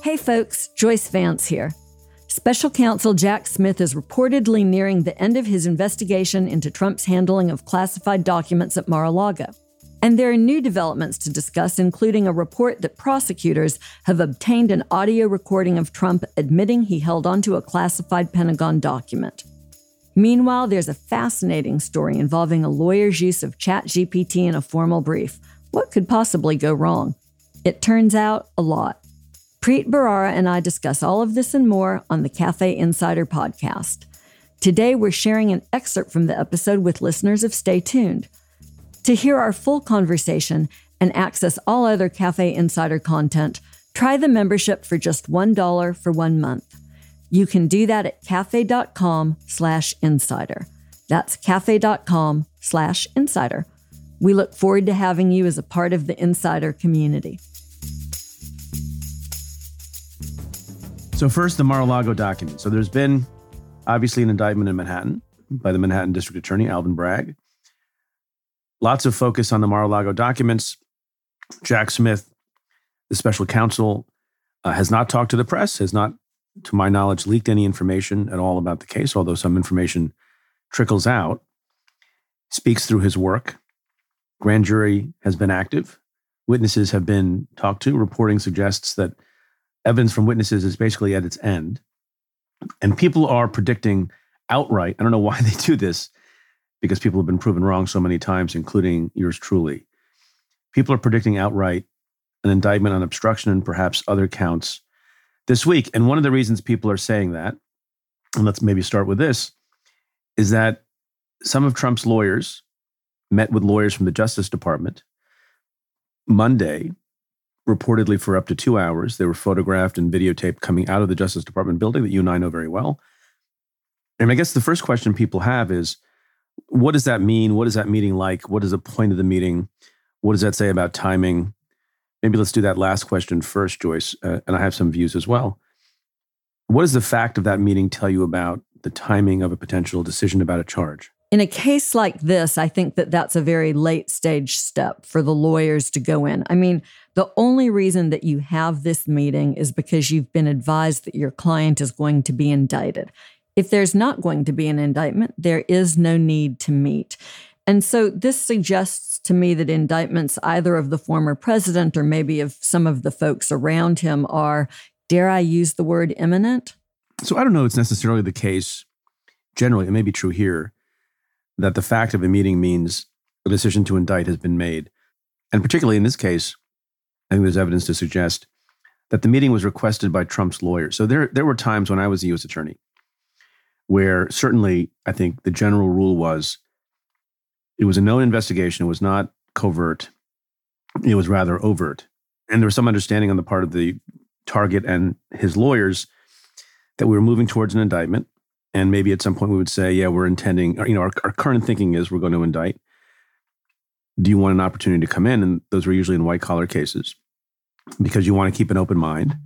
Hey folks, Joyce Vance here. Special counsel Jack Smith is reportedly nearing the end of his investigation into Trump's handling of classified documents at Mar a Lago. And there are new developments to discuss, including a report that prosecutors have obtained an audio recording of Trump admitting he held onto a classified Pentagon document. Meanwhile, there's a fascinating story involving a lawyer's use of ChatGPT in a formal brief. What could possibly go wrong? It turns out a lot. Preet Bharara and I discuss all of this and more on the Cafe Insider podcast. Today, we're sharing an excerpt from the episode with listeners of Stay Tuned. To hear our full conversation and access all other Cafe Insider content, try the membership for just $1 for one month. You can do that at cafe.com slash insider. That's cafe.com slash insider. We look forward to having you as a part of the insider community. So, first, the Mar a Lago document. So, there's been obviously an indictment in Manhattan by the Manhattan District Attorney, Alvin Bragg. Lots of focus on the Mar a Lago documents. Jack Smith, the special counsel, uh, has not talked to the press, has not, to my knowledge, leaked any information at all about the case, although some information trickles out. Speaks through his work. Grand jury has been active. Witnesses have been talked to. Reporting suggests that evidence from witnesses is basically at its end. And people are predicting outright, I don't know why they do this, because people have been proven wrong so many times, including yours truly. People are predicting outright an indictment on obstruction and perhaps other counts this week. And one of the reasons people are saying that, and let's maybe start with this, is that some of Trump's lawyers met with lawyers from the Justice Department Monday reportedly for up to two hours. They were photographed and videotaped coming out of the Justice Department building that you and I know very well. And I guess the first question people have is what does that mean? What is that meeting like? What is the point of the meeting? What does that say about timing? Maybe let's do that last question first, Joyce. Uh, and I have some views as well. What does the fact of that meeting tell you about the timing of a potential decision about a charge? In a case like this, I think that that's a very late stage step for the lawyers to go in. I mean, the only reason that you have this meeting is because you've been advised that your client is going to be indicted. If there's not going to be an indictment, there is no need to meet. And so this suggests to me that indictments, either of the former president or maybe of some of the folks around him, are, dare I use the word imminent? So I don't know it's necessarily the case generally, it may be true here, that the fact of a meeting means a decision to indict has been made. And particularly in this case, I think there's evidence to suggest that the meeting was requested by Trump's lawyers. So there, there were times when I was a U.S. attorney where certainly I think the general rule was it was a known investigation. It was not covert, it was rather overt. And there was some understanding on the part of the target and his lawyers that we were moving towards an indictment and maybe at some point we would say, yeah, we're intending, you know, our, our current thinking is we're going to indict. Do you want an opportunity to come in? And those were usually in white collar cases because you want to keep an open mind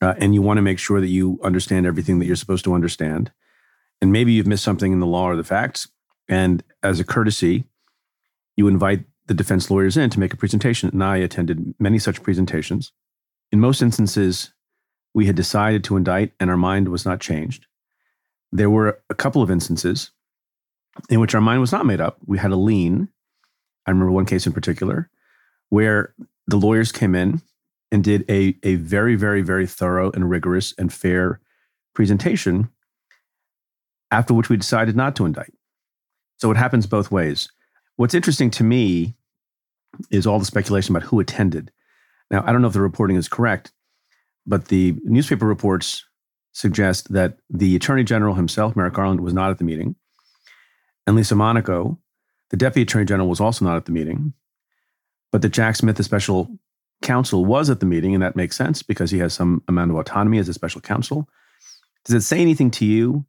uh, and you want to make sure that you understand everything that you're supposed to understand. And maybe you've missed something in the law or the facts. And as a courtesy, you invite the defense lawyers in to make a presentation. And I attended many such presentations. In most instances, we had decided to indict and our mind was not changed there were a couple of instances in which our mind was not made up. We had a lean. I remember one case in particular where the lawyers came in and did a, a very, very, very thorough and rigorous and fair presentation, after which we decided not to indict. So it happens both ways. What's interesting to me is all the speculation about who attended. Now, I don't know if the reporting is correct, but the newspaper reports suggest that the Attorney General himself, Merrick Garland, was not at the meeting. And Lisa Monaco, the Deputy Attorney General, was also not at the meeting. But that Jack Smith, the special counsel, was at the meeting, and that makes sense because he has some amount of autonomy as a special counsel. Does it say anything to you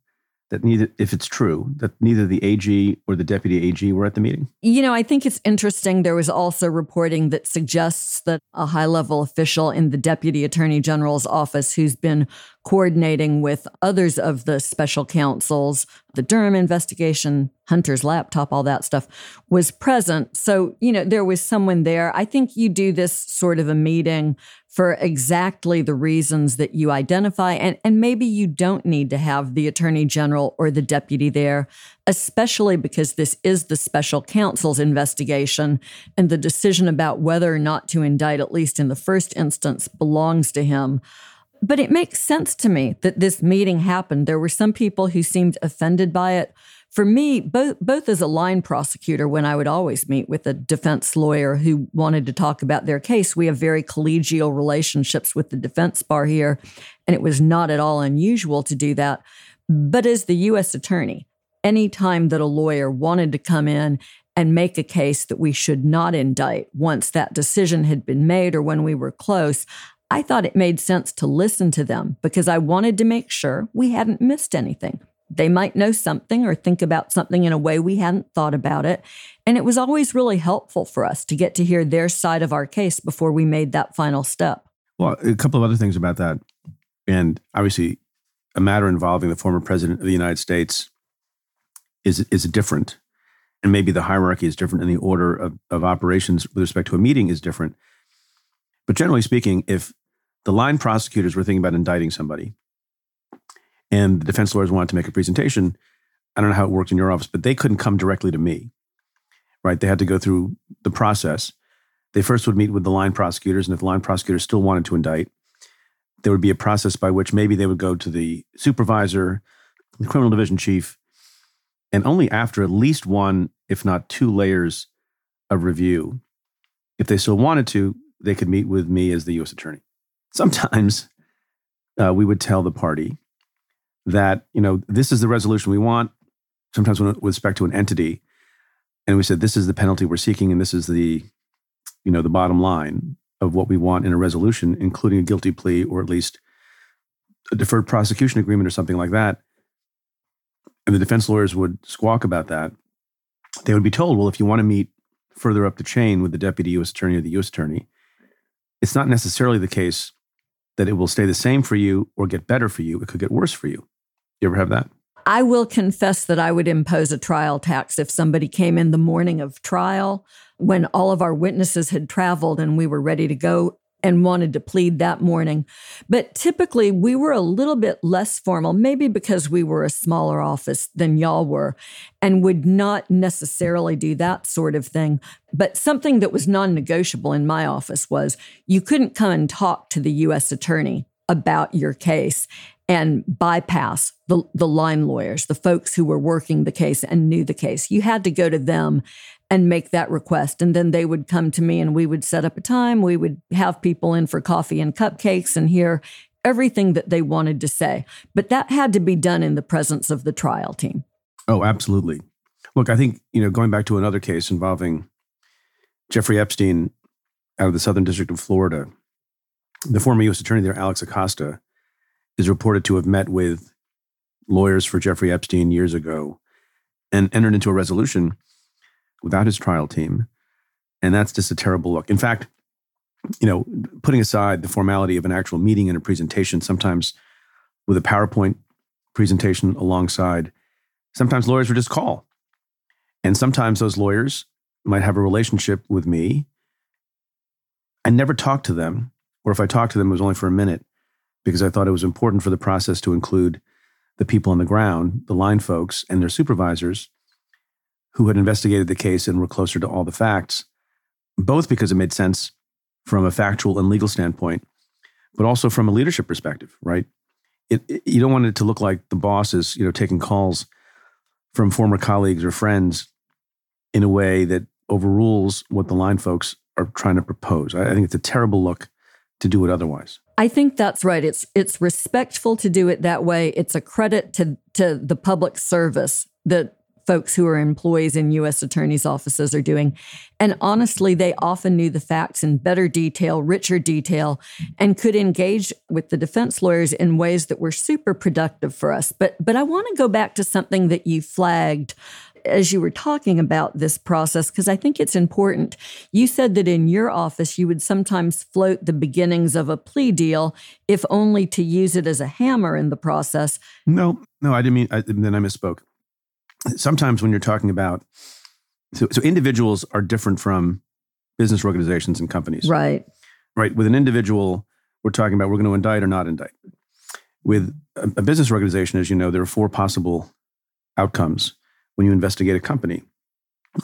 that neither, if it's true, that neither the AG or the deputy AG were at the meeting? You know, I think it's interesting. There was also reporting that suggests that a high level official in the deputy attorney general's office who's been coordinating with others of the special counsels, the Durham investigation, Hunter's laptop, all that stuff was present. So, you know, there was someone there. I think you do this sort of a meeting for exactly the reasons that you identify. And, and maybe you don't need to have the attorney general or the deputy there, especially because this is the special counsel's investigation. And the decision about whether or not to indict, at least in the first instance, belongs to him. But it makes sense to me that this meeting happened. There were some people who seemed offended by it for me, both both as a line prosecutor, when I would always meet with a defense lawyer who wanted to talk about their case, we have very collegial relationships with the defense bar here, and it was not at all unusual to do that. But as the U.S. attorney, any time that a lawyer wanted to come in and make a case that we should not indict once that decision had been made or when we were close, I thought it made sense to listen to them because I wanted to make sure we hadn't missed anything. They might know something or think about something in a way we hadn't thought about it. And it was always really helpful for us to get to hear their side of our case before we made that final step. Well, a couple of other things about that. And obviously, a matter involving the former president of the United States is, is different. And maybe the hierarchy is different and the order of, of operations with respect to a meeting is different. But generally speaking, if the line prosecutors were thinking about indicting somebody, and the defense lawyers wanted to make a presentation. I don't know how it worked in your office, but they couldn't come directly to me, right? They had to go through the process. They first would meet with the line prosecutors, and if the line prosecutors still wanted to indict, there would be a process by which maybe they would go to the supervisor, the criminal division chief, and only after at least one, if not two layers of review, if they still wanted to, they could meet with me as the U.S. attorney. Sometimes uh, we would tell the party, that you know this is the resolution we want. Sometimes with respect to an entity, and we said this is the penalty we're seeking, and this is the you know the bottom line of what we want in a resolution, including a guilty plea or at least a deferred prosecution agreement or something like that. And the defense lawyers would squawk about that. They would be told, well, if you want to meet further up the chain with the deputy U.S. attorney or the U.S. attorney, it's not necessarily the case that it will stay the same for you or get better for you. It could get worse for you. You ever have that? I will confess that I would impose a trial tax if somebody came in the morning of trial when all of our witnesses had traveled and we were ready to go and wanted to plead that morning. But typically, we were a little bit less formal, maybe because we were a smaller office than y'all were, and would not necessarily do that sort of thing. But something that was non negotiable in my office was you couldn't come and talk to the U.S. attorney about your case and bypass the, the line lawyers, the folks who were working the case and knew the case. You had to go to them and make that request. And then they would come to me and we would set up a time. We would have people in for coffee and cupcakes and hear everything that they wanted to say. But that had to be done in the presence of the trial team. Oh, absolutely. Look, I think, you know, going back to another case involving Jeffrey Epstein out of the Southern District of Florida, the former U.S. Attorney there, Alex Acosta, is reported to have met with lawyers for Jeffrey Epstein years ago and entered into a resolution without his trial team. And that's just a terrible look. In fact, you know, putting aside the formality of an actual meeting and a presentation, sometimes with a PowerPoint presentation alongside, sometimes lawyers would just call. And sometimes those lawyers might have a relationship with me. I never talked to them, or if I talked to them, it was only for a minute because I thought it was important for the process to include the people on the ground, the line folks, and their supervisors who had investigated the case and were closer to all the facts, both because it made sense from a factual and legal standpoint, but also from a leadership perspective, right? It, it, you don't want it to look like the boss is, you know, taking calls from former colleagues or friends in a way that overrules what the line folks are trying to propose. I, I think it's a terrible look to do it otherwise. I think that's right. It's it's respectful to do it that way. It's a credit to to the public service that folks who are employees in US attorneys offices are doing. And honestly, they often knew the facts in better detail, richer detail, and could engage with the defense lawyers in ways that were super productive for us. But but I want to go back to something that you flagged as you were talking about this process, because I think it's important. You said that in your office, you would sometimes float the beginnings of a plea deal, if only to use it as a hammer in the process. No, no, I didn't mean, I, then I misspoke. Sometimes when you're talking about, so, so individuals are different from business organizations and companies. Right. right? With an individual, we're talking about we're going to indict or not indict. With a, a business organization, as you know, there are four possible outcomes when you investigate a company.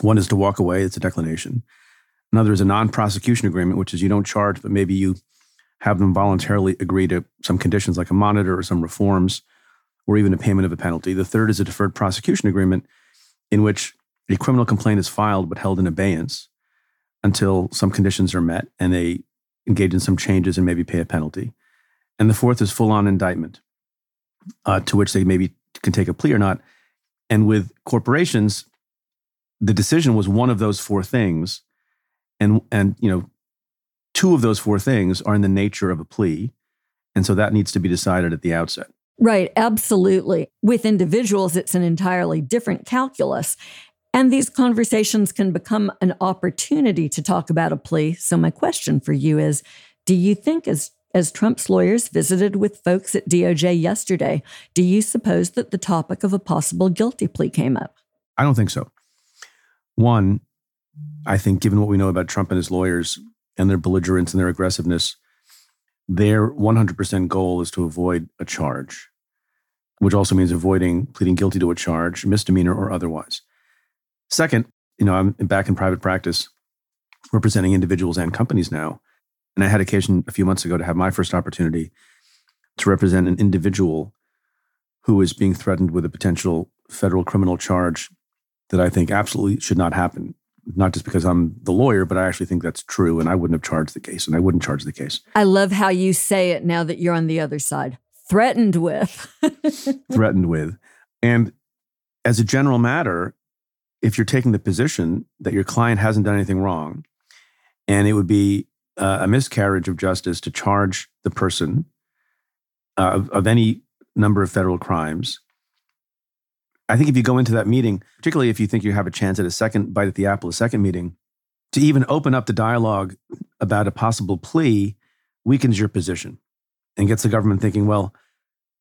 One is to walk away, it's a declination. Another is a non prosecution agreement, which is you don't charge, but maybe you have them voluntarily agree to some conditions like a monitor or some reforms or even a payment of a penalty. The third is a deferred prosecution agreement in which a criminal complaint is filed but held in abeyance until some conditions are met and they engage in some changes and maybe pay a penalty. And the fourth is full on indictment, uh, to which they maybe can take a plea or not. And with corporations, the decision was one of those four things. And, and you know, two of those four things are in the nature of a plea. And so that needs to be decided at the outset. Right, absolutely. With individuals, it's an entirely different calculus. And these conversations can become an opportunity to talk about a plea. So, my question for you is Do you think, as, as Trump's lawyers visited with folks at DOJ yesterday, do you suppose that the topic of a possible guilty plea came up? I don't think so. One, I think given what we know about Trump and his lawyers and their belligerence and their aggressiveness, their 100% goal is to avoid a charge, which also means avoiding pleading guilty to a charge, misdemeanor or otherwise. Second, you know, I'm back in private practice representing individuals and companies now. And I had occasion a few months ago to have my first opportunity to represent an individual who is being threatened with a potential federal criminal charge that I think absolutely should not happen. Not just because I'm the lawyer, but I actually think that's true. And I wouldn't have charged the case, and I wouldn't charge the case. I love how you say it now that you're on the other side. Threatened with. threatened with. And as a general matter, if you're taking the position that your client hasn't done anything wrong, and it would be uh, a miscarriage of justice to charge the person uh, of, of any number of federal crimes. I think if you go into that meeting, particularly if you think you have a chance at a second bite at the apple, a second meeting, to even open up the dialogue about a possible plea weakens your position and gets the government thinking, well,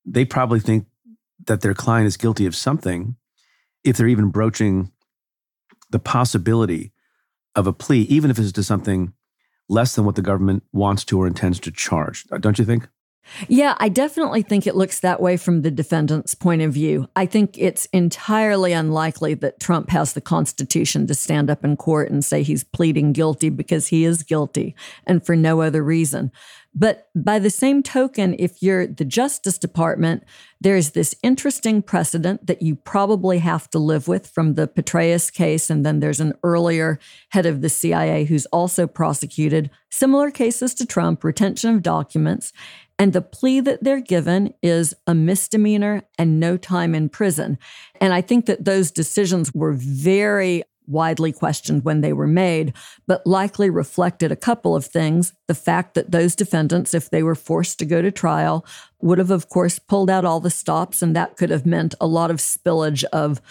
they probably think that their client is guilty of something if they're even broaching the possibility of a plea, even if it's to something less than what the government wants to or intends to charge. Uh, don't you think? Yeah, I definitely think it looks that way from the defendant's point of view. I think it's entirely unlikely that Trump has the Constitution to stand up in court and say he's pleading guilty because he is guilty and for no other reason. But by the same token, if you're the Justice Department, there's this interesting precedent that you probably have to live with from the Petraeus case. And then there's an earlier head of the CIA who's also prosecuted similar cases to Trump, retention of documents. And the plea that they're given is a misdemeanor and no time in prison. And I think that those decisions were very widely questioned when they were made, but likely reflected a couple of things. The fact that those defendants, if they were forced to go to trial, would have, of course, pulled out all the stops, and that could have meant a lot of spillage of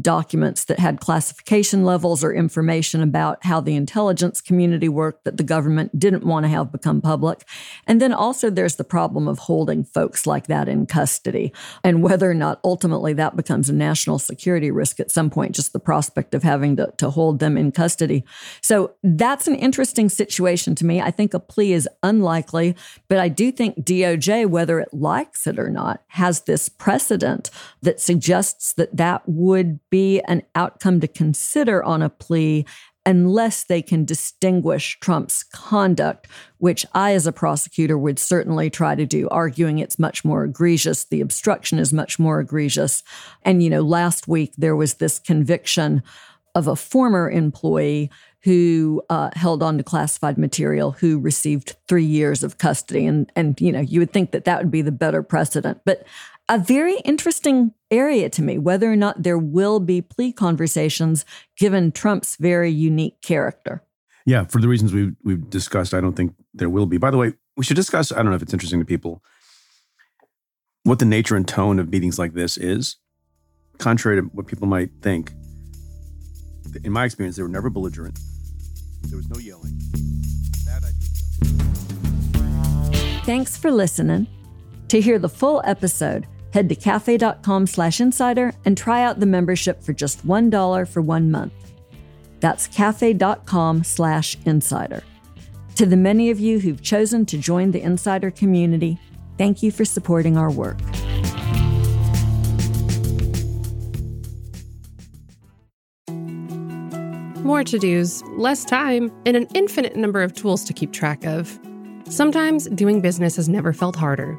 documents that had classification levels or information about how the intelligence community worked that the government didn't want to have become public. And then also there's the problem of holding folks like that in custody and whether or not ultimately that becomes a national security risk at some point, just the prospect of having to, to hold them in custody. So that's an interesting situation to me. I think a plea is unlikely, but I do think DOJ, whether it likes it or not, has this precedent that suggests that that would be an outcome to consider on a plea unless they can distinguish Trump's conduct, which I, as a prosecutor, would certainly try to do, arguing it's much more egregious. The obstruction is much more egregious. And, you know, last week there was this conviction of a former employee who uh, held on to classified material who received three years of custody and and you know you would think that that would be the better precedent but a very interesting area to me whether or not there will be plea conversations given Trump's very unique character. Yeah, for the reasons we've, we've discussed, I don't think there will be. By the way, we should discuss, I don't know if it's interesting to people, what the nature and tone of meetings like this is. Contrary to what people might think, in my experience, they were never belligerent. There was no yelling. Bad idea. Thanks for listening. To hear the full episode, head to cafe.com slash insider and try out the membership for just $1 for one month. That's cafe.com slash insider. To the many of you who've chosen to join the Insider community, thank you for supporting our work. More to dos, less time, and an infinite number of tools to keep track of. Sometimes doing business has never felt harder,